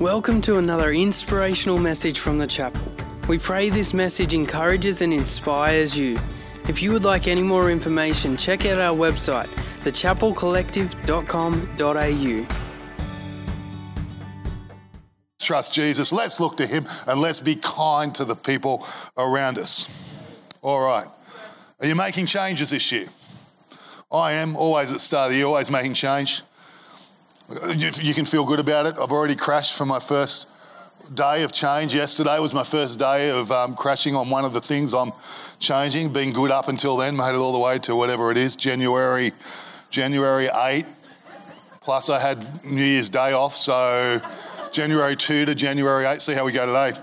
Welcome to another inspirational message from the chapel. We pray this message encourages and inspires you. If you would like any more information, check out our website, thechapelcollective.com.au. Trust Jesus. Let's look to Him and let's be kind to the people around us. All right. Are you making changes this year? I am always at the start of the year, always making change. You, can feel good about it. I've already crashed for my first day of change. Yesterday was my first day of um, crashing on one of the things I'm changing. Been good up until then, made it all the way to whatever it is, January, January 8. Plus, I had New Year's Day off, so January 2 to January 8. See how we go today.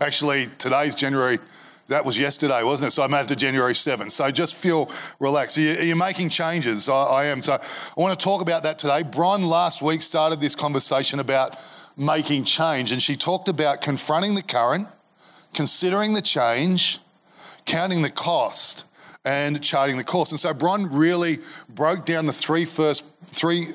Actually, today's January that was yesterday, wasn't it? So I made it to January 7th. So just feel relaxed. Are you, are you making changes? I, I, am. So I want to talk about that today. Bron last week started this conversation about making change, and she talked about confronting the current, considering the change, counting the cost, and charting the course. And so Bron really broke down the three first three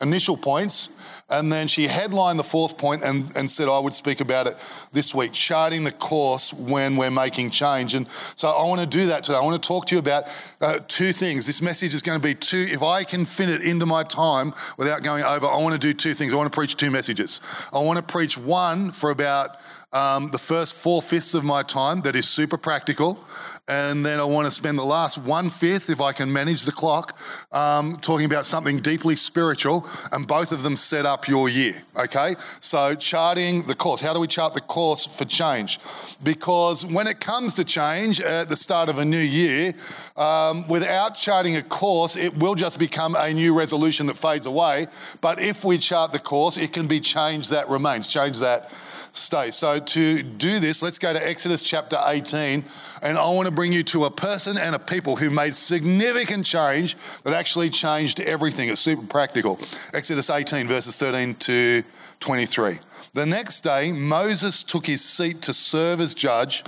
initial points and then she headlined the fourth point and, and said, I would speak about it this week, charting the course when we're making change. And so I want to do that today. I want to talk to you about uh, two things. This message is going to be two, if I can fit it into my time without going over, I want to do two things. I want to preach two messages. I want to preach one for about um, the first four fifths of my time that is super practical. And then I want to spend the last one fifth, if I can manage the clock, um, talking about something deeply spiritual. And both of them set up your year. Okay? So, charting the course. How do we chart the course for change? Because when it comes to change at the start of a new year, um, without charting a course, it will just become a new resolution that fades away. But if we chart the course, it can be change that remains, change that stay. So, to do this, let's go to Exodus chapter 18, and I want to bring you to a person and a people who made significant change that actually changed everything. It's super practical. Exodus 18, verses 13 to 23. The next day, Moses took his seat to serve as judge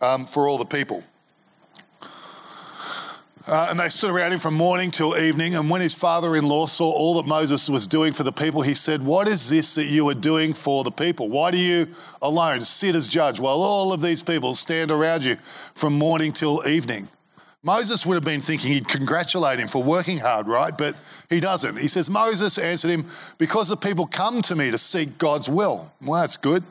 um, for all the people. Uh, and they stood around him from morning till evening. And when his father in law saw all that Moses was doing for the people, he said, What is this that you are doing for the people? Why do you alone sit as judge while all of these people stand around you from morning till evening? Moses would have been thinking he'd congratulate him for working hard, right? But he doesn't. He says, Moses answered him, Because the people come to me to seek God's will. Well, that's good.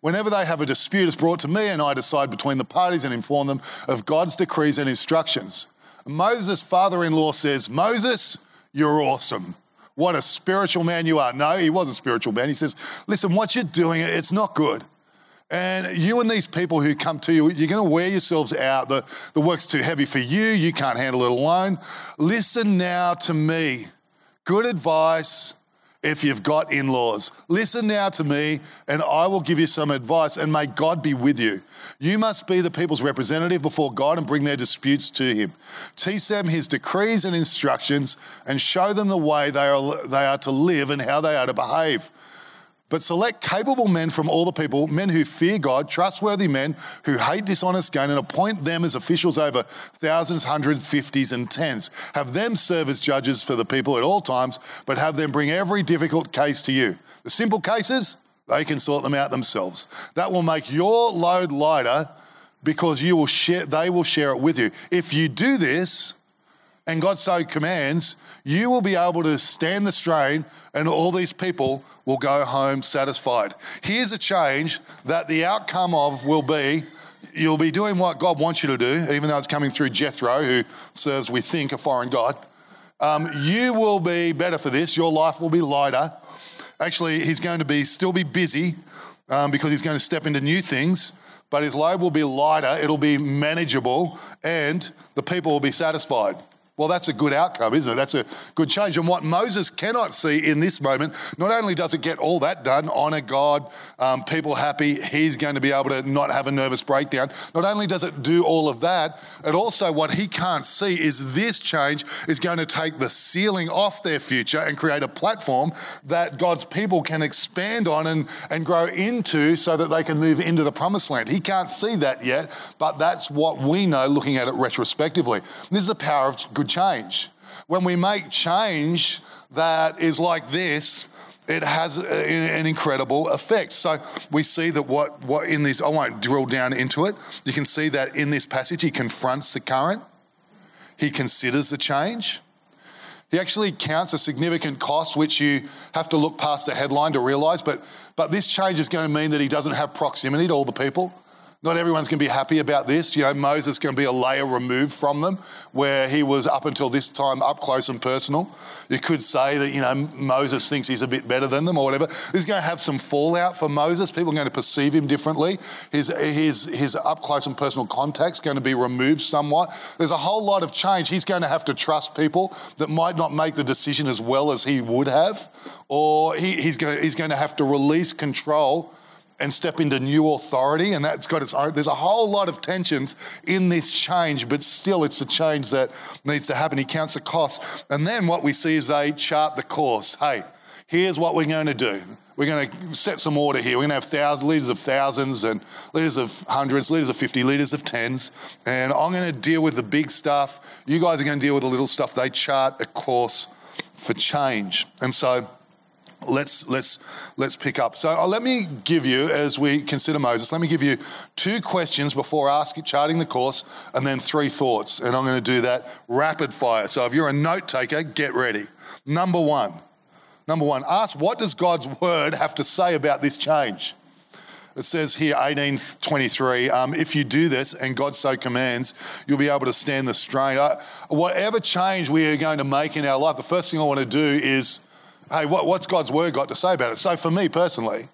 Whenever they have a dispute, it's brought to me, and I decide between the parties and inform them of God's decrees and instructions. Moses' father in law says, Moses, you're awesome. What a spiritual man you are. No, he was a spiritual man. He says, Listen, what you're doing, it's not good. And you and these people who come to you, you're going to wear yourselves out. The, the work's too heavy for you. You can't handle it alone. Listen now to me. Good advice if you've got in laws. Listen now to me, and I will give you some advice, and may God be with you. You must be the people's representative before God and bring their disputes to Him. Teach them His decrees and instructions, and show them the way they are, they are to live and how they are to behave. But select capable men from all the people, men who fear God, trustworthy men who hate dishonest gain, and appoint them as officials over thousands, hundreds, fifties, and tens. Have them serve as judges for the people at all times, but have them bring every difficult case to you. The simple cases, they can sort them out themselves. That will make your load lighter because you will share, they will share it with you. If you do this, and God so commands, you will be able to stand the strain and all these people will go home satisfied. Here's a change that the outcome of will be you'll be doing what God wants you to do, even though it's coming through Jethro, who serves, we think, a foreign God. Um, you will be better for this. Your life will be lighter. Actually, he's going to be still be busy um, because he's going to step into new things but his load will be lighter, it'll be manageable, and the people will be satisfied. Well, that's a good outcome, isn't it? That's a good change. And what Moses cannot see in this moment, not only does it get all that done, honor God, um, people happy, he's going to be able to not have a nervous breakdown. Not only does it do all of that, it also, what he can't see is this change is going to take the ceiling off their future and create a platform that God's people can expand on and, and grow into so that they can move into the promised land. He can't see that yet, but that's what we know looking at it retrospectively. This is the power of good change. When we make change that is like this, it has an incredible effect. So we see that what, what in this, I won't drill down into it. You can see that in this passage, he confronts the current, he considers the change. He actually counts a significant cost, which you have to look past the headline to realize. But, but this change is going to mean that he doesn't have proximity to all the people. Not everyone's going to be happy about this. You know, Moses going to be a layer removed from them, where he was up until this time up close and personal. You could say that, you know, Moses thinks he's a bit better than them or whatever. Is going to have some fallout for Moses. People are going to perceive him differently. His, his, his up close and personal contact's going to be removed somewhat. There's a whole lot of change. He's going to have to trust people that might not make the decision as well as he would have, or he, he's, going to, he's going to have to release control and step into new authority. And that's got its own, there's a whole lot of tensions in this change, but still it's a change that needs to happen. He counts the cost. And then what we see is they chart the course. Hey, here's what we're going to do. We're going to set some order here. We're going to have thousands, leaders of thousands and leaders of hundreds, leaders of 50, leaders of tens. And I'm going to deal with the big stuff. You guys are going to deal with the little stuff. They chart a course for change. And so, let's let's let's pick up. So uh, let me give you, as we consider Moses, let me give you two questions before asking, charting the course, and then three thoughts. And I'm going to do that rapid fire. So if you're a note taker, get ready. Number one, number one, ask what does God's word have to say about this change? It says here, 1823, um, if you do this and God so commands, you'll be able to stand the strain. Uh, whatever change we are going to make in our life, the first thing I want to do is hey, what, what's God's word got to say about it? So for me personally,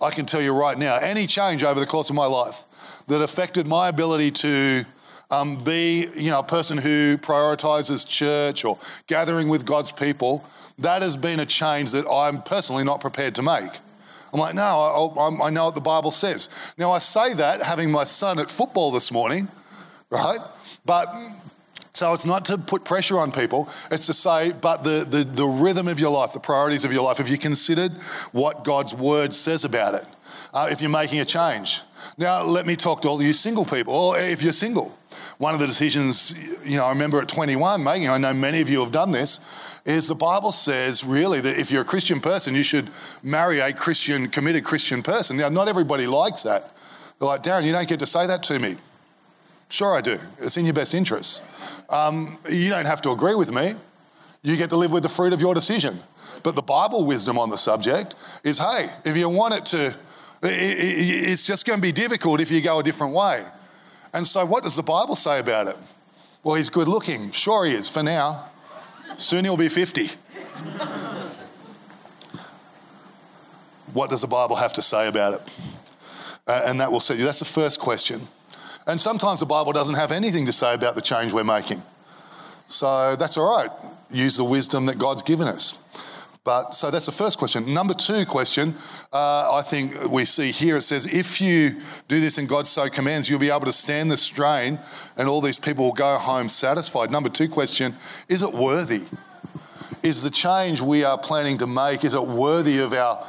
I can tell you right now, any change over the course of my life that affected my ability to um, be, you know, a person who prioritizes church or gathering with God's people, that has been a change that I'm personally not prepared to make. I'm like, no, I, I know what the Bible says. Now, I say that having my son at football this morning, right? But so it's not to put pressure on people, it's to say, but the, the, the rhythm of your life, the priorities of your life, have you considered what God's word says about it? Uh, if you're making a change. Now, let me talk to all you single people, or if you're single. One of the decisions, you know, I remember at 21 making, I know many of you have done this, is the Bible says really that if you're a Christian person, you should marry a Christian, committed Christian person. Now, not everybody likes that. They're like, Darren, you don't get to say that to me. Sure, I do. It's in your best interest. Um, you don't have to agree with me. You get to live with the fruit of your decision. But the Bible wisdom on the subject is hey, if you want it to, it's just going to be difficult if you go a different way. And so, what does the Bible say about it? Well, he's good looking. Sure, he is for now. Soon he'll be 50. what does the Bible have to say about it? Uh, and that will set you. That's the first question. And sometimes the Bible doesn't have anything to say about the change we're making. So that's all right. Use the wisdom that God's given us. But so that's the first question. Number two question, uh, I think we see here it says, if you do this and God so commands, you'll be able to stand the strain and all these people will go home satisfied. Number two question, is it worthy? Is the change we are planning to make, is it worthy of our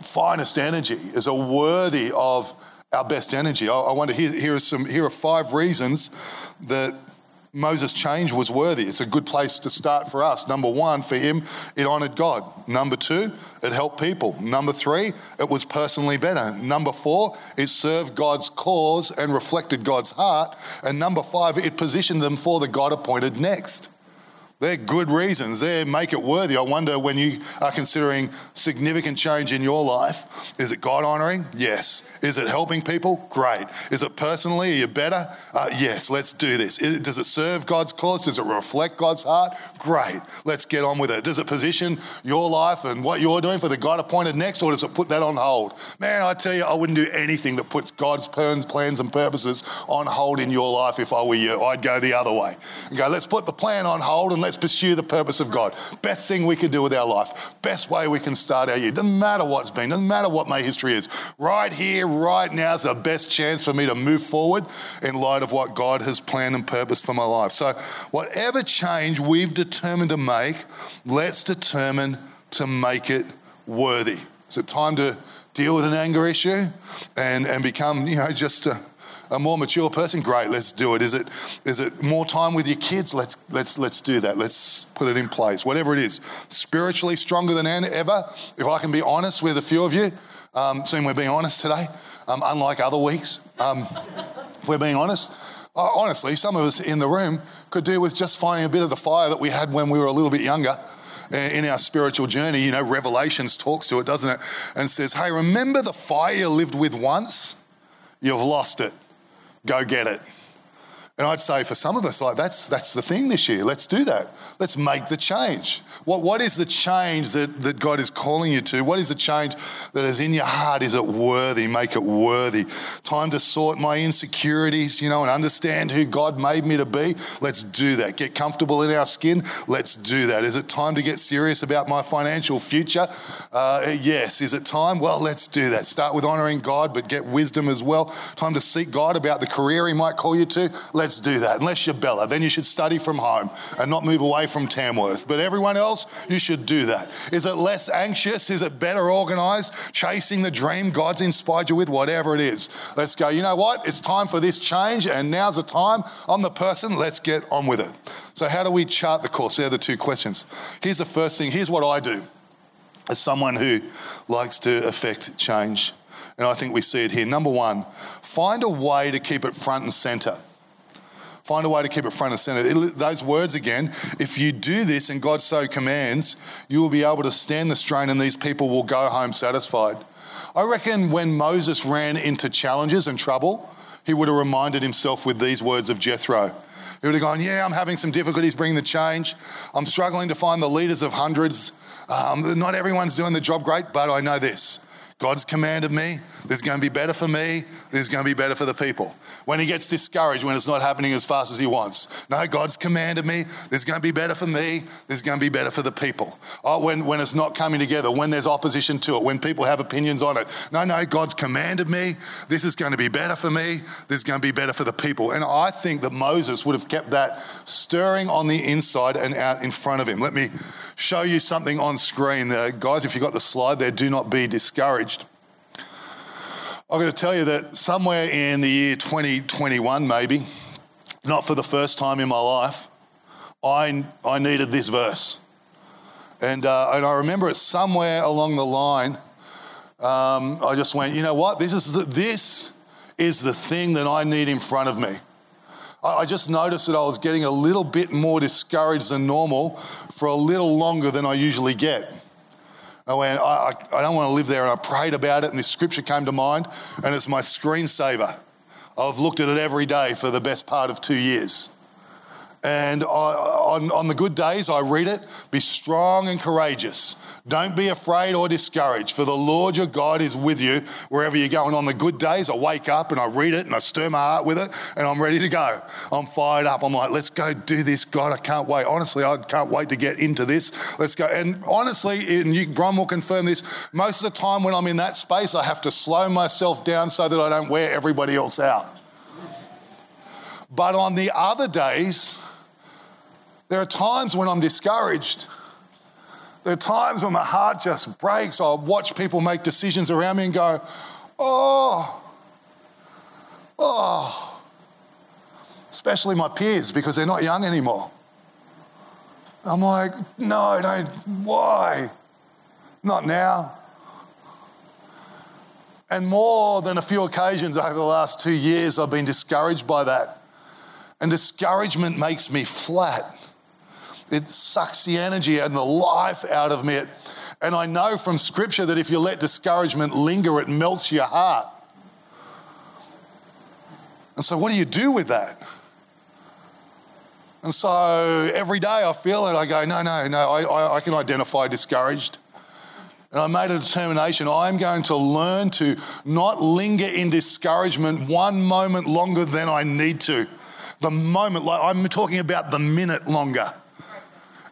finest energy? Is it worthy of our best energy. I, I wonder here, here are some here are five reasons that Moses' change was worthy. It's a good place to start for us. Number one, for him, it honored God. Number two, it helped people. Number three, it was personally better. Number four, it served God's cause and reflected God's heart. And number five, it positioned them for the God appointed next. They're good reasons. They make it worthy. I wonder when you are considering significant change in your life, is it God honoring? Yes. Is it helping people? Great. Is it personally? Are you better? Uh, yes, let's do this. Does it serve God's cause? Does it reflect God's heart? Great. Let's get on with it. Does it position your life and what you're doing for the God appointed next, or does it put that on hold? Man, I tell you, I wouldn't do anything that puts God's plans, plans and purposes on hold in your life if I were you. I'd go the other way and go, let's put the plan on hold and let's pursue the purpose of God. Best thing we could do with our life. Best way we can start our year. Doesn't matter what's been, doesn't matter what my history is. Right here, right now is the best chance for me to move forward in light of what God has planned and purposed for my life. So, whatever change we've determined to make, let's determine to make it worthy. Is it time to deal with an anger issue and, and become, you know, just a, a more mature person? Great, let's do it. Is it is it more time with your kids? Let's let's let's do that. Let's put it in place. Whatever it is, spiritually stronger than ever. If I can be honest with a few of you, um, seeing we're being honest today, um, unlike other weeks, um, we're being honest. Uh, honestly, some of us in the room could do with just finding a bit of the fire that we had when we were a little bit younger in our spiritual journey, you know, Revelations talks to it, doesn't it? And says, hey, remember the fire you lived with once? You've lost it. Go get it. And I'd say for some of us, like that's that's the thing this year. Let's do that. Let's make the change. What what is the change that, that God is calling you to? What is the change that is in your heart? Is it worthy? Make it worthy. Time to sort my insecurities, you know, and understand who God made me to be. Let's do that. Get comfortable in our skin. Let's do that. Is it time to get serious about my financial future? Uh, yes. Is it time? Well, let's do that. Start with honoring God, but get wisdom as well. Time to seek God about the career He might call you to. Let's let's do that. Unless you're Bella, then you should study from home and not move away from Tamworth. But everyone else, you should do that. Is it less anxious? Is it better organized? Chasing the dream God's inspired you with, whatever it is. Let's go. You know what? It's time for this change, and now's the time. I'm the person. Let's get on with it. So, how do we chart the course? They're the two questions. Here's the first thing. Here's what I do as someone who likes to affect change. And I think we see it here. Number one, find a way to keep it front and center. Find a way to keep it front and center. It, those words again, if you do this and God so commands, you will be able to stand the strain and these people will go home satisfied. I reckon when Moses ran into challenges and trouble, he would have reminded himself with these words of Jethro. He would have gone, Yeah, I'm having some difficulties bringing the change. I'm struggling to find the leaders of hundreds. Um, not everyone's doing the job great, but I know this God's commanded me. There's going to be better for me. There's going to be better for the people. When he gets discouraged, when it's not happening as fast as he wants. No, God's commanded me. There's going to be better for me. There's going to be better for the people. Oh, when, when it's not coming together, when there's opposition to it, when people have opinions on it. No, no, God's commanded me. This is going to be better for me. This is going to be better for the people. And I think that Moses would have kept that stirring on the inside and out in front of him. Let me show you something on screen. Uh, guys, if you've got the slide there, do not be discouraged. I'm going to tell you that somewhere in the year 2021, maybe, not for the first time in my life, I, I needed this verse. And, uh, and I remember it somewhere along the line. Um, I just went, you know what? This is, the, this is the thing that I need in front of me. I, I just noticed that I was getting a little bit more discouraged than normal for a little longer than I usually get. I went, I, I don't want to live there. And I prayed about it, and this scripture came to mind, and it's my screensaver. I've looked at it every day for the best part of two years. And I, on, on the good days, I read it be strong and courageous. Don't be afraid or discouraged, for the Lord your God is with you wherever you go. And on the good days, I wake up and I read it and I stir my heart with it and I'm ready to go. I'm fired up. I'm like, let's go do this. God, I can't wait. Honestly, I can't wait to get into this. Let's go. And honestly, and you, Bron will confirm this, most of the time when I'm in that space, I have to slow myself down so that I don't wear everybody else out. But on the other days, there are times when I'm discouraged. There are times when my heart just breaks. I watch people make decisions around me and go, oh, oh. Especially my peers because they're not young anymore. I'm like, no, don't, why? Not now. And more than a few occasions over the last two years, I've been discouraged by that. And discouragement makes me flat it sucks the energy and the life out of me. And I know from scripture that if you let discouragement linger, it melts your heart. And so, what do you do with that? And so every day I feel it, I go, no, no, no, I, I, I can identify discouraged. And I made a determination I'm going to learn to not linger in discouragement one moment longer than I need to. The moment, like I'm talking about the minute longer.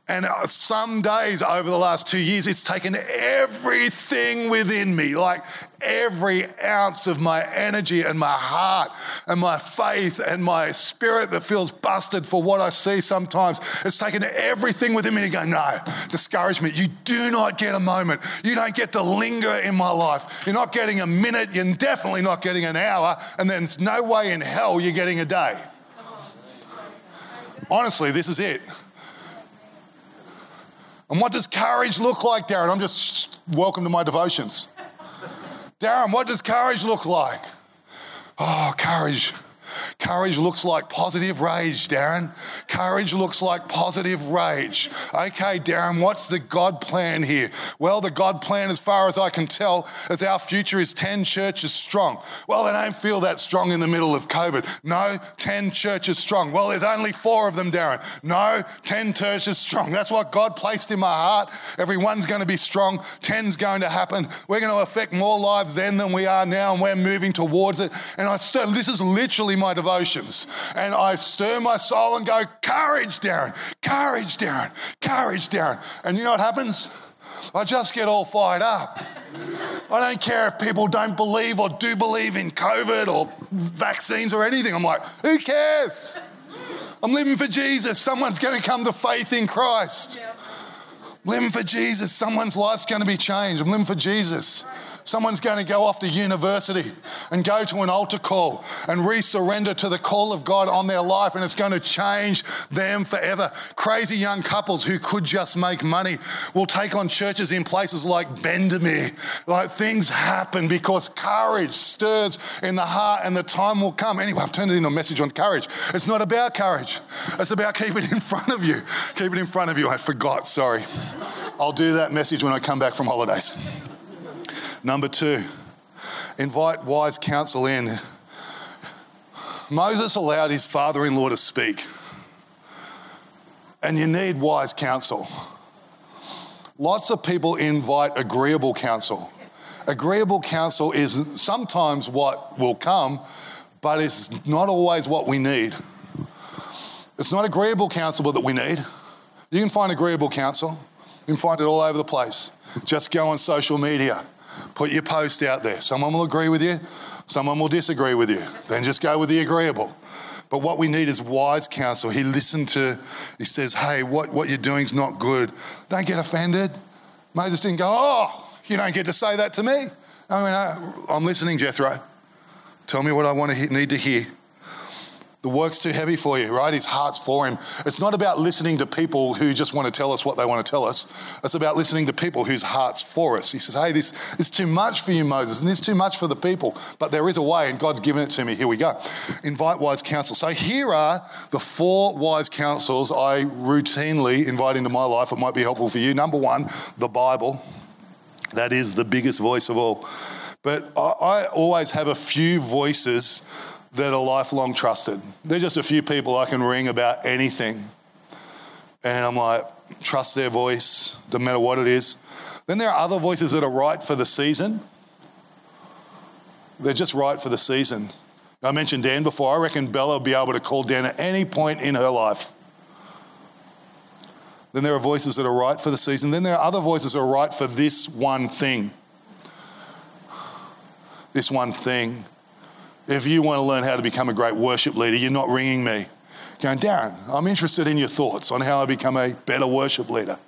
And uh, some days over the last two years, it's taken everything within me, like every ounce of my energy and my heart and my faith and my spirit that feels busted for what I see sometimes. It's taken everything within me to go, no, discouragement. You do not get a moment. You don't get to linger in my life. You're not getting a minute. You're definitely not getting an hour. And then there's no way in hell you're getting a day. Honestly, this is it. And what does courage look like, Darren? I'm just welcome to my devotions. Darren, what does courage look like? Oh, courage. Courage looks like positive rage, Darren. Courage looks like positive rage. Okay, Darren, what's the God plan here? Well, the God plan, as far as I can tell, is our future is 10 churches strong. Well, they don't feel that strong in the middle of COVID. No, 10 churches strong. Well, there's only four of them, Darren. No, 10 churches strong. That's what God placed in my heart. Everyone's going to be strong. 10's going to happen. We're going to affect more lives then than we are now, and we're moving towards it. And I still, this is literally my devotions. And I stir my soul and go, Courage, Darren, courage, Darren, courage, Darren. And you know what happens? I just get all fired up. I don't care if people don't believe or do believe in COVID or vaccines or anything. I'm like, who cares? I'm living for Jesus. Someone's going to come to faith in Christ. I'm living for Jesus. Someone's life's going to be changed. I'm living for Jesus. Someone's going to go off to university and go to an altar call and resurrender to the call of God on their life, and it's going to change them forever. Crazy young couples who could just make money will take on churches in places like Bendemeer. Like things happen because courage stirs in the heart, and the time will come. Anyway, I've turned it into a message on courage. It's not about courage, it's about keep it in front of you. Keep it in front of you. I forgot, sorry. I'll do that message when I come back from holidays. Number two, invite wise counsel in. Moses allowed his father in law to speak, and you need wise counsel. Lots of people invite agreeable counsel. Agreeable counsel is sometimes what will come, but it's not always what we need. It's not agreeable counsel that we need. You can find agreeable counsel, you can find it all over the place. Just go on social media. Put your post out there. Someone will agree with you, someone will disagree with you. Then just go with the agreeable. But what we need is wise counsel. He listened to, he says, hey, what, what you're doing is not good. Don't get offended. Moses didn't go, oh, you don't get to say that to me. I mean, I'm listening, Jethro. Tell me what I want to need to hear. The work's too heavy for you, right? His heart's for him. It's not about listening to people who just want to tell us what they want to tell us. It's about listening to people whose heart's for us. He says, Hey, this is too much for you, Moses, and this is too much for the people. But there is a way, and God's given it to me. Here we go. Invite wise counsel. So here are the four wise counsels I routinely invite into my life. It might be helpful for you. Number one, the Bible. That is the biggest voice of all. But I, I always have a few voices that are lifelong trusted. They're just a few people I can ring about anything. And I'm like, trust their voice, no matter what it is. Then there are other voices that are right for the season. They're just right for the season. I mentioned Dan before. I reckon Bella will be able to call Dan at any point in her life. Then there are voices that are right for the season. Then there are other voices that are right for this one thing. This one thing. If you want to learn how to become a great worship leader, you're not ringing me going, Darren, I'm interested in your thoughts on how I become a better worship leader.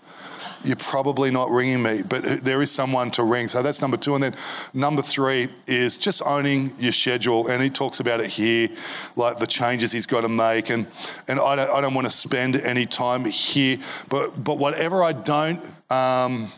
You're probably not ringing me, but there is someone to ring. So that's number two. And then number three is just owning your schedule. And he talks about it here, like the changes he's got to make. And, and I, don't, I don't want to spend any time here, but, but whatever I don't um,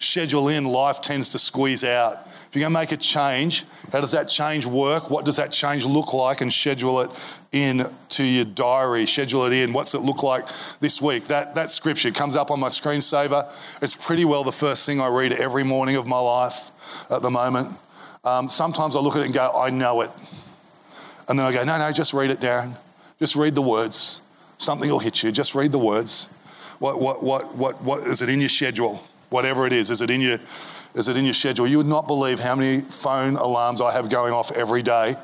schedule in, life tends to squeeze out. If you're going to make a change, how does that change work? What does that change look like? And schedule it in to your diary. Schedule it in. What's it look like this week? That, that scripture comes up on my screensaver. It's pretty well the first thing I read every morning of my life at the moment. Um, sometimes I look at it and go, I know it. And then I go, no, no, just read it, Darren. Just read the words. Something will hit you. Just read the words. What, what, what, what, what is it in your schedule? Whatever it is, is it in your is it in your schedule? You would not believe how many phone alarms I have going off every day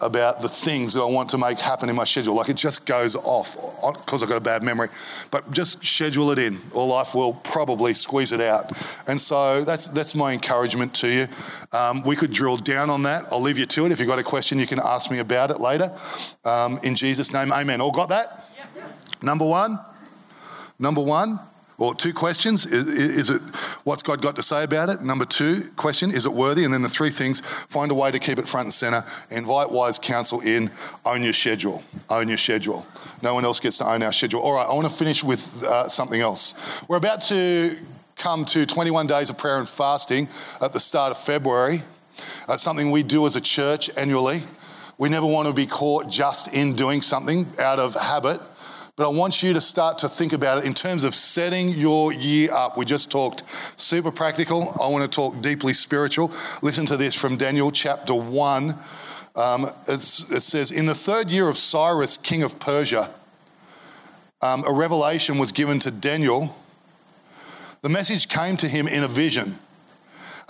about the things that I want to make happen in my schedule. Like it just goes off because I've got a bad memory. But just schedule it in, or life will probably squeeze it out. And so that's that's my encouragement to you. Um, we could drill down on that. I'll leave you to it. If you've got a question, you can ask me about it later. Um, in Jesus' name, Amen. All got that? Number one. Number one. Or two questions is, is, it what's God got to say about it? Number two question is it worthy? And then the three things find a way to keep it front and center. Invite wise counsel in. Own your schedule. Own your schedule. No one else gets to own our schedule. All right, I want to finish with uh, something else. We're about to come to 21 days of prayer and fasting at the start of February. That's something we do as a church annually. We never want to be caught just in doing something out of habit. But I want you to start to think about it in terms of setting your year up. We just talked super practical. I want to talk deeply spiritual. Listen to this from Daniel chapter 1. Um, it says, In the third year of Cyrus, king of Persia, um, a revelation was given to Daniel. The message came to him in a vision.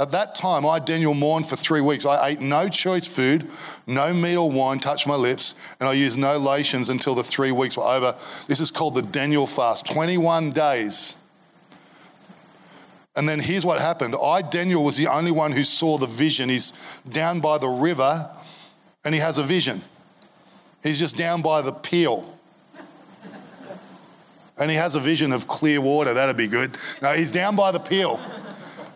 At that time, I, Daniel, mourned for three weeks. I ate no choice food, no meat or wine touched my lips, and I used no lations until the three weeks were over. This is called the Daniel fast 21 days. And then here's what happened I, Daniel, was the only one who saw the vision. He's down by the river and he has a vision. He's just down by the Peel. And he has a vision of clear water. That'd be good. No, he's down by the Peel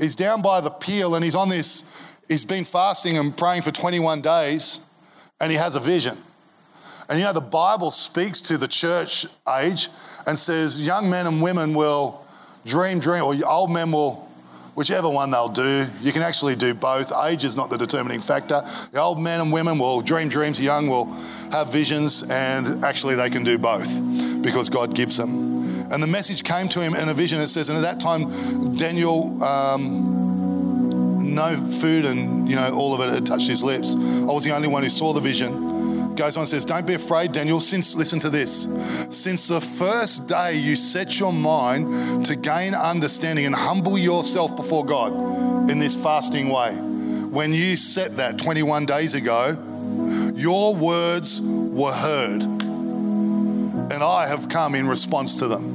he's down by the Peel and he's on this, he's been fasting and praying for 21 days and he has a vision. And you know, the Bible speaks to the church age and says young men and women will dream, dream, or old men will, whichever one they'll do. You can actually do both. Age is not the determining factor. The old men and women will dream dreams, young will have visions, and actually they can do both because God gives them. And the message came to him in a vision. It says, and at that time, Daniel, um, no food and, you know, all of it had touched his lips. I was the only one who saw the vision. Goes on and says, Don't be afraid, Daniel. Since, listen to this, since the first day you set your mind to gain understanding and humble yourself before God in this fasting way, when you set that 21 days ago, your words were heard, and I have come in response to them.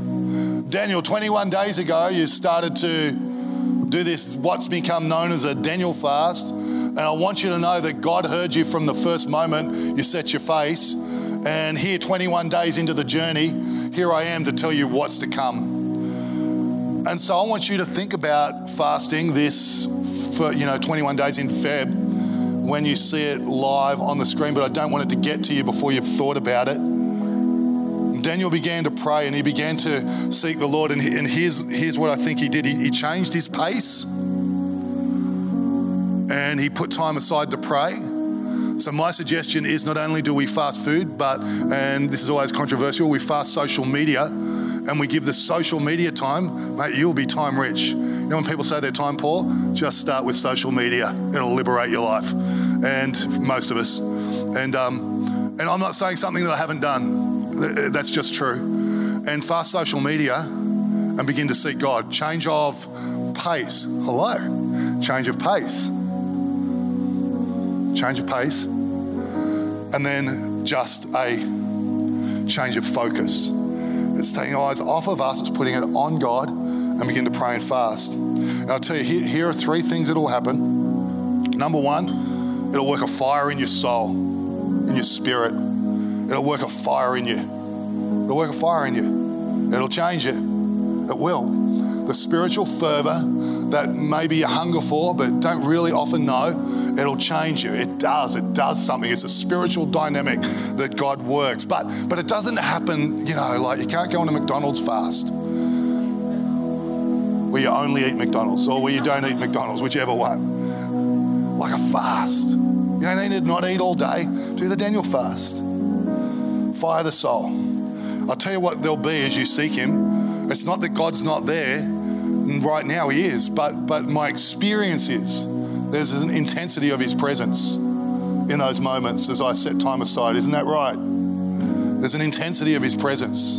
Daniel, 21 days ago, you started to do this, what's become known as a Daniel fast. And I want you to know that God heard you from the first moment you set your face. And here, 21 days into the journey, here I am to tell you what's to come. And so I want you to think about fasting this for, you know, 21 days in Feb when you see it live on the screen, but I don't want it to get to you before you've thought about it. Daniel began to pray and he began to seek the Lord. And, and here's, here's what I think he did he, he changed his pace and he put time aside to pray. So my suggestion is not only do we fast food, but and this is always controversial, we fast social media and we give the social media time, mate, you'll be time rich. You know when people say they're time poor, just start with social media. It'll liberate your life. And most of us. And um, and I'm not saying something that I haven't done. That's just true. And fast social media and begin to seek God. Change of pace. Hello. Change of pace. Change of pace. And then just a change of focus. It's taking our eyes off of us, it's putting it on God and begin to pray and fast. And I'll tell you, here, here are three things that will happen. Number one, it'll work a fire in your soul, in your spirit. It'll work a fire in you. It'll work a fire in you. It'll change you. It will. The spiritual fervor that maybe you hunger for but don't really often know, it'll change you. It does. It does something. It's a spiritual dynamic that God works. But but it doesn't happen, you know, like you can't go on a McDonald's fast. Where you only eat McDonald's or where you don't eat McDonald's, whichever one. Like a fast. You don't need to not eat all day. Do the Daniel fast. Fire the soul. I'll tell you what there'll be as you seek Him. It's not that God's not there. And right now, He is. But, but my experience is there's an intensity of His presence in those moments as I set time aside. Isn't that right? There's an intensity of His presence.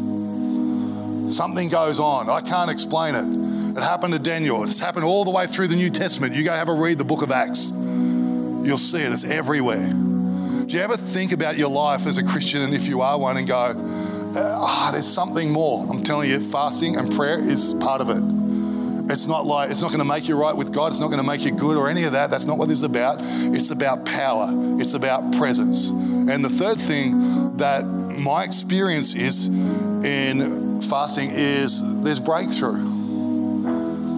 Something goes on. I can't explain it. It happened to Daniel. It's happened all the way through the New Testament. You go have a read the book of Acts. You'll see it. It's everywhere. Do you ever think about your life as a Christian, and if you are one, and go, ah, there's something more? I'm telling you, fasting and prayer is part of it. It's not like, it's not going to make you right with God. It's not going to make you good or any of that. That's not what this is about. It's about power, it's about presence. And the third thing that my experience is in fasting is there's breakthrough.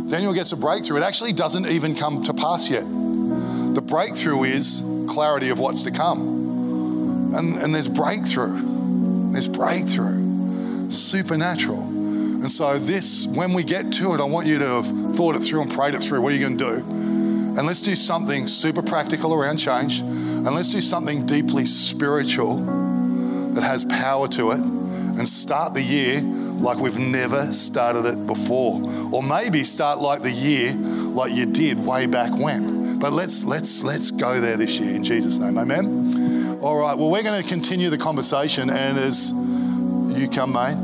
Daniel gets a breakthrough. It actually doesn't even come to pass yet. The breakthrough is clarity of what's to come. And, and there's breakthrough. There's breakthrough. Supernatural. And so, this, when we get to it, I want you to have thought it through and prayed it through. What are you going to do? And let's do something super practical around change. And let's do something deeply spiritual that has power to it. And start the year like we've never started it before. Or maybe start like the year like you did way back when. But let's let's let's go there this year in Jesus' name. Amen. All right, well, we're going to continue the conversation, and as you come, mate.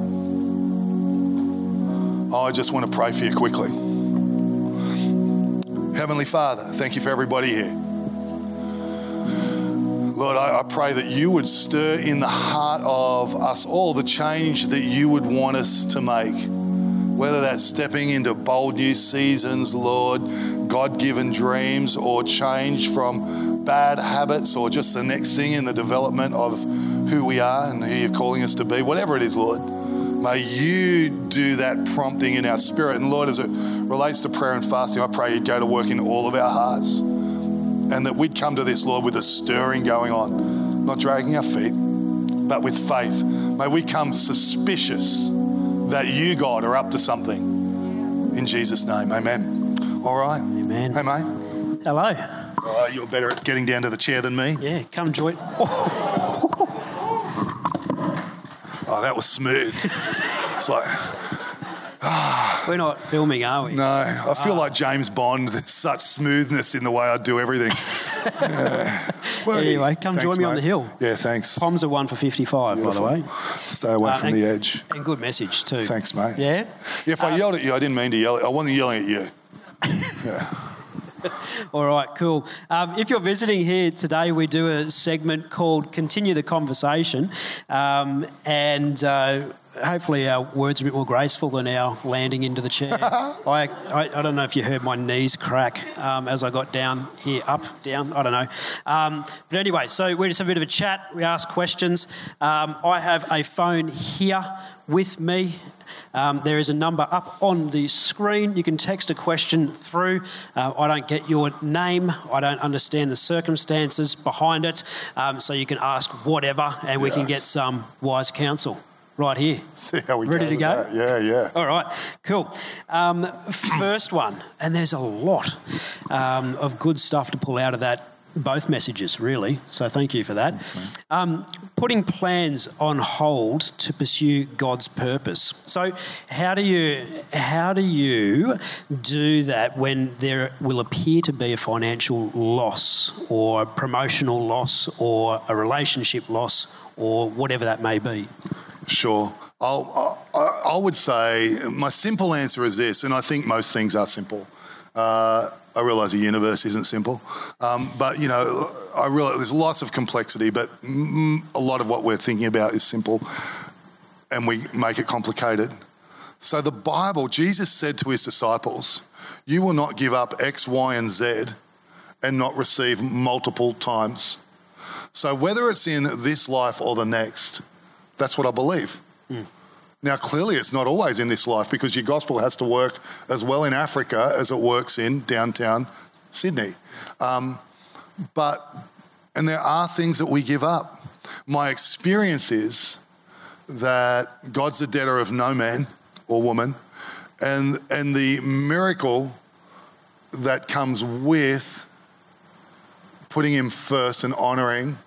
I just want to pray for you quickly. Heavenly Father, thank you for everybody here. Lord, I, I, pray that you would stir in the heart of us all the change that you would want us to make. Whether that's stepping into bold new seasons, Lord, God given dreams, or change from bad habits, or just the next thing in the development of who we are and who you're calling us to be, whatever it is, Lord. May you do that prompting in our spirit. And Lord, as it relates to prayer and fasting, I pray you'd go to work in all of our hearts. And that we'd come to this, Lord, with a stirring going on, not dragging our feet, but with faith. May we come suspicious that you, God, are up to something. In Jesus' name, amen. All right. Amen. Hey, mate. Hello. Oh, you're better at getting down to the chair than me. Yeah, come join. Oh, that was smooth. it's like, ah. We're not filming, are we? no, I feel like James Bond. There's such smoothness in the way I do everything. Yeah. Well, Anyway, come join me on the hill. Yeah, thanks. Poms are one for 55, by the way. Stay away Uh, from and- the edge. And good message, too. Thanks, mate. Yeah? Yeah, if I yelled at you, I didn't mean to yell. I wasn't yelling at you. All right, cool. Um, if you're visiting here today, we do a segment called Continue the Conversation. Um, and uh, hopefully, our words are a bit more graceful than our landing into the chair. I, I, I don't know if you heard my knees crack um, as I got down here, up, down, I don't know. Um, but anyway, so we just have a bit of a chat, we ask questions. Um, I have a phone here with me. Um, there is a number up on the screen. You can text a question through. Uh, I don't get your name. I don't understand the circumstances behind it. Um, so you can ask whatever, and we can get some wise counsel right here. See how we Ready to go? that. Yeah, yeah. All right, cool. Um, first one, and there's a lot um, of good stuff to pull out of that. Both messages, really. So thank you for that. Um, putting plans on hold to pursue God's purpose. So how do you how do you do that when there will appear to be a financial loss or a promotional loss or a relationship loss or whatever that may be? Sure. I'll, I, I would say my simple answer is this, and I think most things are simple. Uh, I realize the universe isn't simple, um, but you know, I realize there's lots of complexity, but a lot of what we're thinking about is simple, and we make it complicated. So the Bible, Jesus said to his disciples, "You will not give up X, Y, and Z, and not receive multiple times." So whether it's in this life or the next, that's what I believe. Now, clearly, it's not always in this life because your gospel has to work as well in Africa as it works in downtown Sydney. Um, but, and there are things that we give up. My experience is that God's the debtor of no man or woman, and, and the miracle that comes with putting Him first and honoring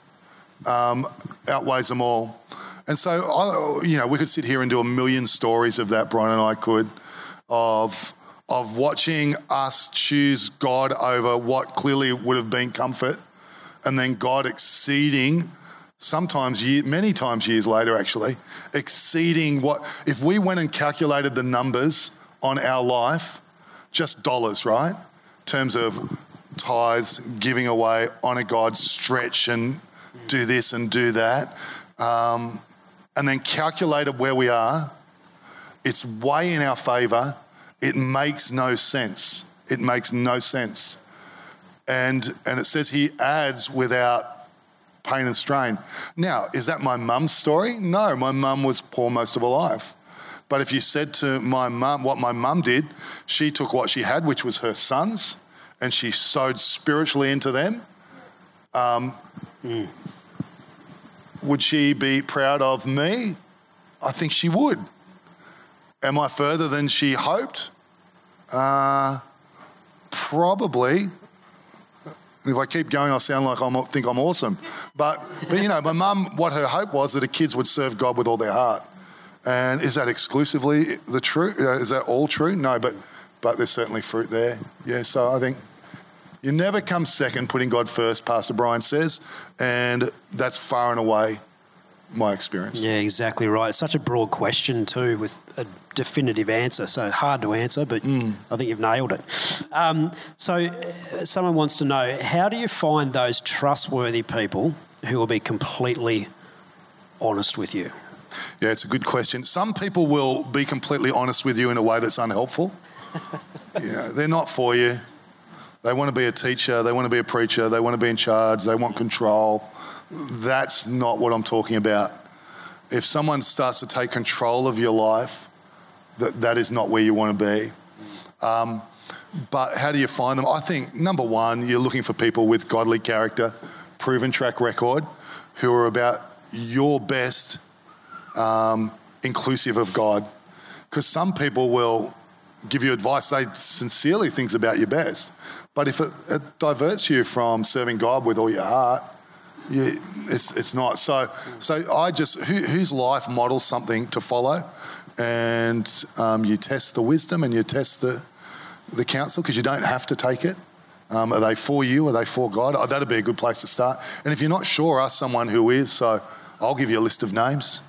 um, outweighs them all. And so, I, you know, we could sit here and do a million stories of that, Brian and I could, of, of watching us choose God over what clearly would have been comfort, and then God exceeding, sometimes, year, many times years later, actually, exceeding what, if we went and calculated the numbers on our life, just dollars, right? In terms of tithes, giving away, honor God, stretch and do this and do that, um, and then calculated where we are, it's way in our favour. It makes no sense. It makes no sense. And, and it says he adds without pain and strain. Now, is that my mum's story? No, my mum was poor most of her life. But if you said to my mum what my mum did, she took what she had, which was her sons, and she sowed spiritually into them. Um, mm. Would she be proud of me? I think she would. Am I further than she hoped? Uh, probably. If I keep going, I'll sound like I think I'm awesome. But, but you know, my mum, what her hope was that her kids would serve God with all their heart. And is that exclusively the true? Uh, is that all true? No, but but there's certainly fruit there. Yeah, so I think you never come second putting God first, Pastor Brian says, and that's far and away my experience. Yeah, exactly right. It's such a broad question too, with a definitive answer. So hard to answer, but mm. I think you've nailed it. Um, so, uh, someone wants to know how do you find those trustworthy people who will be completely honest with you? Yeah, it's a good question. Some people will be completely honest with you in a way that's unhelpful. yeah, they're not for you. They want to be a teacher, they want to be a preacher, they want to be in charge, they want control. That's not what I'm talking about. If someone starts to take control of your life, that, that is not where you want to be. Um, but how do you find them? I think number one, you're looking for people with godly character, proven track record, who are about your best um, inclusive of God. Because some people will give you advice, they sincerely think about your best. But if it, it diverts you from serving God with all your heart, you, it's, it's not. So, so I just, who, whose life models something to follow? And um, you test the wisdom and you test the, the counsel because you don't have to take it. Um, are they for you? Are they for God? Oh, that'd be a good place to start. And if you're not sure, ask someone who is. So I'll give you a list of names.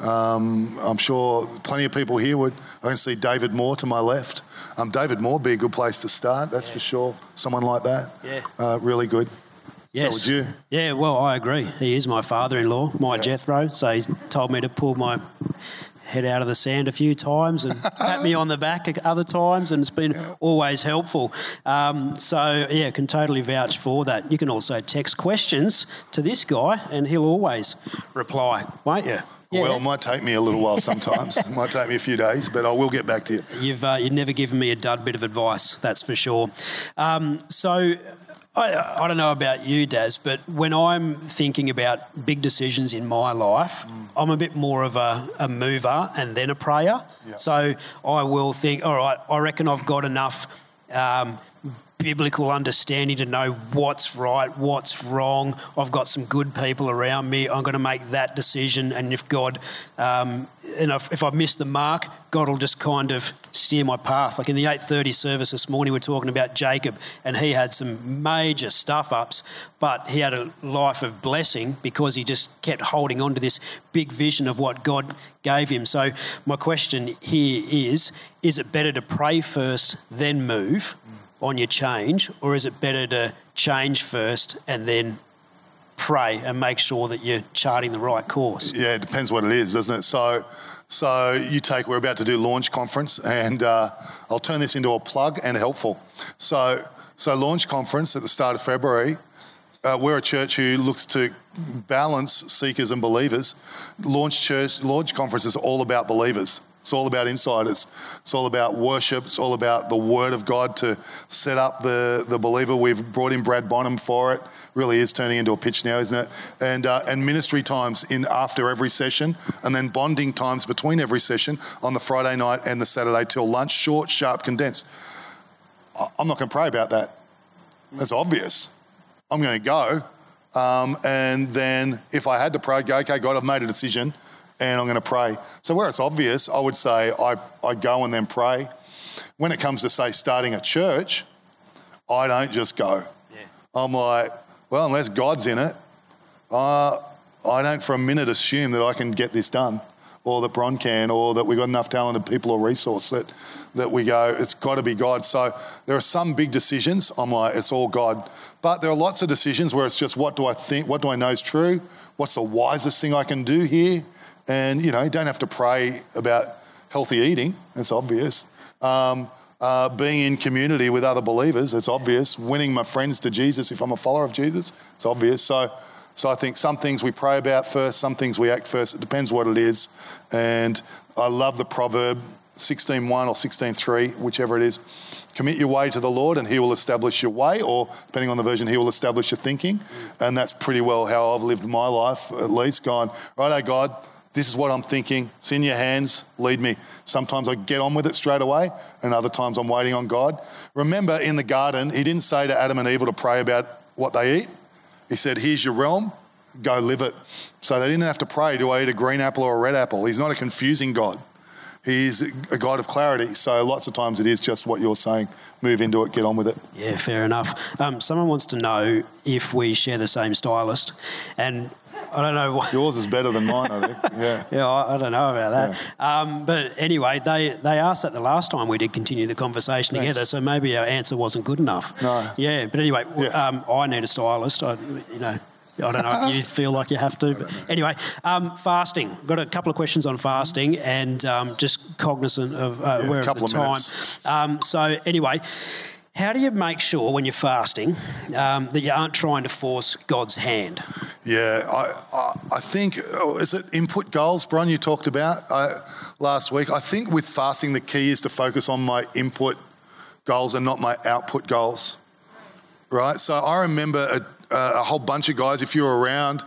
Um, I'm sure plenty of people here would. I can see David Moore to my left. Um, David Moore would be a good place to start, that's yeah. for sure. Someone like that. Yeah. Uh, really good. Yes. So would you? Yeah, well, I agree. He is my father in law, my yeah. Jethro. So he's told me to pull my head out of the sand a few times and pat me on the back other times, and it's been yeah. always helpful. Um, so, yeah, can totally vouch for that. You can also text questions to this guy, and he'll always reply, won't you? Yeah. Well, it might take me a little while sometimes. it might take me a few days, but I will get back to you. You've uh, you've never given me a dud bit of advice, that's for sure. Um, so. I, I, don't know about you, Daz, but when I'm thinking about big decisions in my life, mm. I'm a bit more of a, a mover and then a prayer. So I will think, all right, I reckon I've got enough um, biblical understanding to know what's right, what's wrong. I've got some good people around me. I'm going to make that decision. And if God, um, and if, if I miss the mark, God will just kind of steer my path. Like in the 8:30 service this morning, we are talking about Jacob, and he had some major stuff ups, but he had a life of blessing because he just kept holding on to this big vision of what God gave him. So my question here is: Is it better to pray first, then move? On your change, or is it better to change first and then pray and make sure that you're charting the right course? Yeah, it depends what it is, doesn't it? So, so you take. We're about to do launch conference, and uh, I'll turn this into a plug and helpful. So, so launch conference at the start of February. Uh, we're a church who looks to balance seekers and believers. Launch church, launch conference is all about believers. It's all about insiders. It's all about worship. It's all about the Word of God to set up the, the believer. We've brought in Brad Bonham for it. Really is turning into a pitch now, isn't it? And uh, and ministry times in after every session, and then bonding times between every session on the Friday night and the Saturday till lunch. Short, sharp, condensed. I'm not going to pray about that. That's obvious. I'm going to go. Um, and then if I had to pray, I'd go, okay, God, I've made a decision and I'm going to pray. So where it's obvious, I would say I, I go and then pray. When it comes to, say, starting a church, I don't just go. Yeah. I'm like, well, unless God's in it, uh, I don't for a minute assume that I can get this done. or that Bron can, or that we've got enough talented people or resource that, that we go, it's got to be God. So there are some big decisions, I'm like, it's all God. But there are lots of decisions where it's just what do I think, what do I know is true, what's the wisest thing I can do here? And, you know, you don't have to pray about healthy eating, it's obvious. Um, uh, being in community with other believers, it's obvious. Winning my friends to Jesus if I'm a follower of Jesus, it's obvious. So, so I think some things we pray about first, some things we act first. It depends what it is. And I love the proverb 16.1 or 16.3, whichever it is. Commit your way to the Lord and he will establish your way, or depending on the version, he will establish your thinking. And that's pretty well how I've lived my life, at least, gone, right, righto, God, this is what I'm thinking. It's in your hands. Lead me. Sometimes I get on with it straight away, and other times I'm waiting on God. Remember, in the garden, he didn't say to Adam and Eve to pray about what they eat. He said, Here's your realm, go live it. So they didn't have to pray, Do I eat a green apple or a red apple? He's not a confusing God. He's a God of clarity. So lots of times it is just what you're saying. Move into it, get on with it. Yeah, fair enough. Um, someone wants to know if we share the same stylist. And I don't know. What, Yours is better than mine, I think. Yeah. yeah, I, I don't know about that. Yeah. Um, but anyway, they, they asked that the last time we did continue the conversation Thanks. together, so maybe our answer wasn't good enough. No. Yeah, but anyway, yes. um, I need a stylist. I, you know, I don't know if you feel like you have to. But anyway, um, fasting. Got a couple of questions on fasting and um, just cognizant of uh, yeah, where at the time. Um, so anyway, how do you make sure when you're fasting um, that you aren't trying to force God's hand? Yeah, I, I, I think, oh, is it input goals, Bron, you talked about uh, last week? I think with fasting, the key is to focus on my input goals and not my output goals, right? So I remember a a whole bunch of guys. If you were around,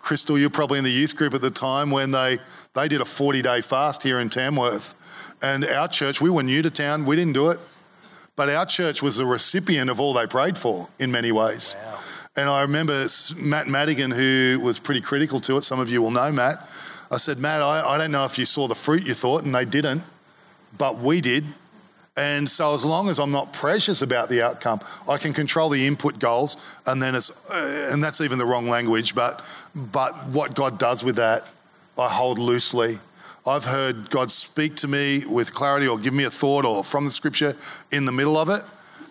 Crystal, you're probably in the youth group at the time when they, they did a 40 day fast here in Tamworth. And our church, we were new to town, we didn't do it. But our church was the recipient of all they prayed for in many ways. Wow. And I remember Matt Madigan, who was pretty critical to it. Some of you will know Matt. I said, Matt, I, I don't know if you saw the fruit you thought, and they didn't, but we did. And so, as long as I'm not precious about the outcome, I can control the input goals, and then it's, uh, and that's even the wrong language. But, but what God does with that, I hold loosely. I've heard God speak to me with clarity, or give me a thought, or from the Scripture in the middle of it,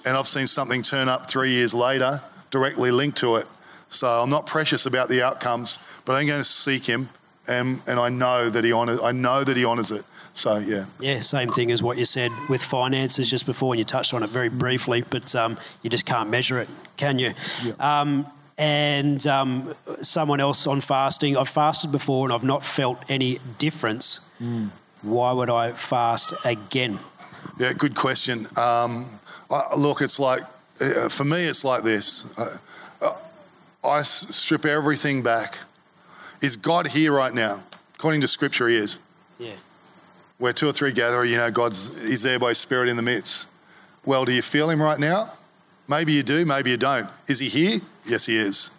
and I've seen something turn up three years later directly linked to it. So I'm not precious about the outcomes, but I'm going to seek Him, and, and I know that He honors. I know that He honors it. So yeah, yeah, same thing as what you said with finances just before, and you touched on it very briefly, but um, you just can't measure it, can you? Yeah. Um, and um, someone else on fasting. I've fasted before and I've not felt any difference. Mm. Why would I fast again? Yeah, good question. Um, I, look, it's like uh, for me, it's like this. Uh, I strip everything back. Is God here right now? According to Scripture, He is. Yeah where two or three gather, you know, God's He's there by Spirit in the midst. Well, do you feel Him right now? Maybe you do, maybe you don't. Is He here? Yes, He is.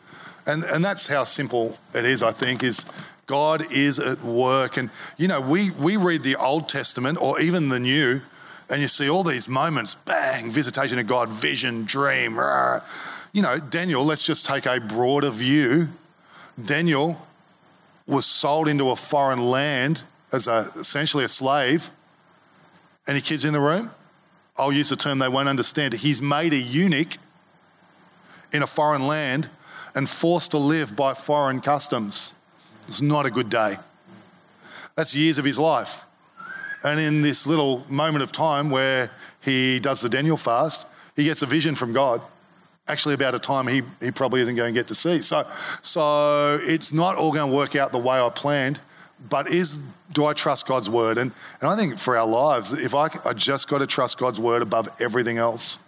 And and that's how simple it is. I think is God is at work, and you know, we we read the Old Testament or even the New, and you see all these moments, bang, visitation of God, vision, dream. Rah. You know, Daniel. Let's just take a broader view. Daniel was sold into a foreign land as a, essentially a slave. Any kids in the room? I'll use a term they won't understand. He's made a eunuch in a foreign land and forced to live by foreign customs. It's not a good day. That's years of his life. And in this little moment of time where he does the Daniel fast, he gets a vision from God, actually about a time he, he probably isn't going to get to see. So, so it's not all going to work out the way I planned but is do I trust God's word? And, and I think for our lives, if I, I just got to trust God's word above everything else,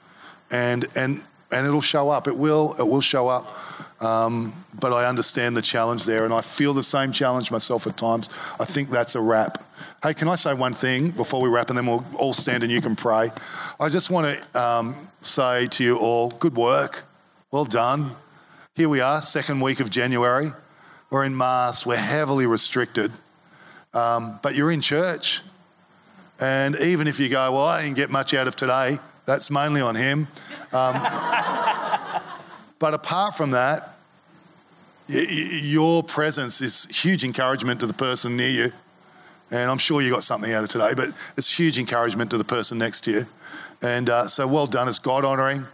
and and and it'll show up. It will. It will show up. Um, but I understand the challenge there, and I feel the same challenge myself at times. I think that's a wrap. Hey, can I say one thing before we wrap, and then we'll all stand and you can pray? I just want to um, say to you all, good work, well done. Here we are, second week of January. We're in Mass. We're heavily restricted. Um, but you're in church. And even if you go, well, I didn't get much out of today, that's mainly on him. Um, but apart from that, y- y- your presence is huge encouragement to the person near you. And I'm sure you got something out of today, but it's huge encouragement to the person next to you. And uh, so well done. It's God honouring.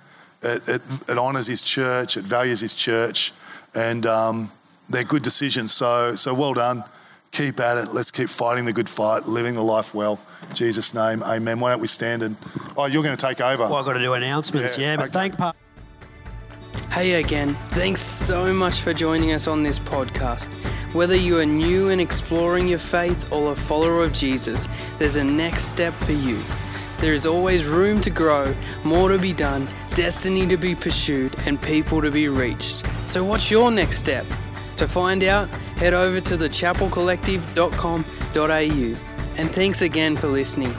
It, it, it honours His church. It values His church, and um, they're good decisions. So so well done. Keep at it. Let's keep fighting the good fight, living the life well. In Jesus' name, Amen. Why don't we stand and? Oh, you're going to take over. Well, I've got to do announcements. Yeah, Yeah, but okay. thank. Pa- Hey again, thanks so much for joining us on this podcast. Whether you are new and exploring your faith or a follower of Jesus, there's a next step for you. There is always room to grow, more to be done, destiny to be pursued, and people to be reached. So, what's your next step? To find out, head over to thechapelcollective.com.au. And thanks again for listening.